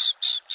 Psst.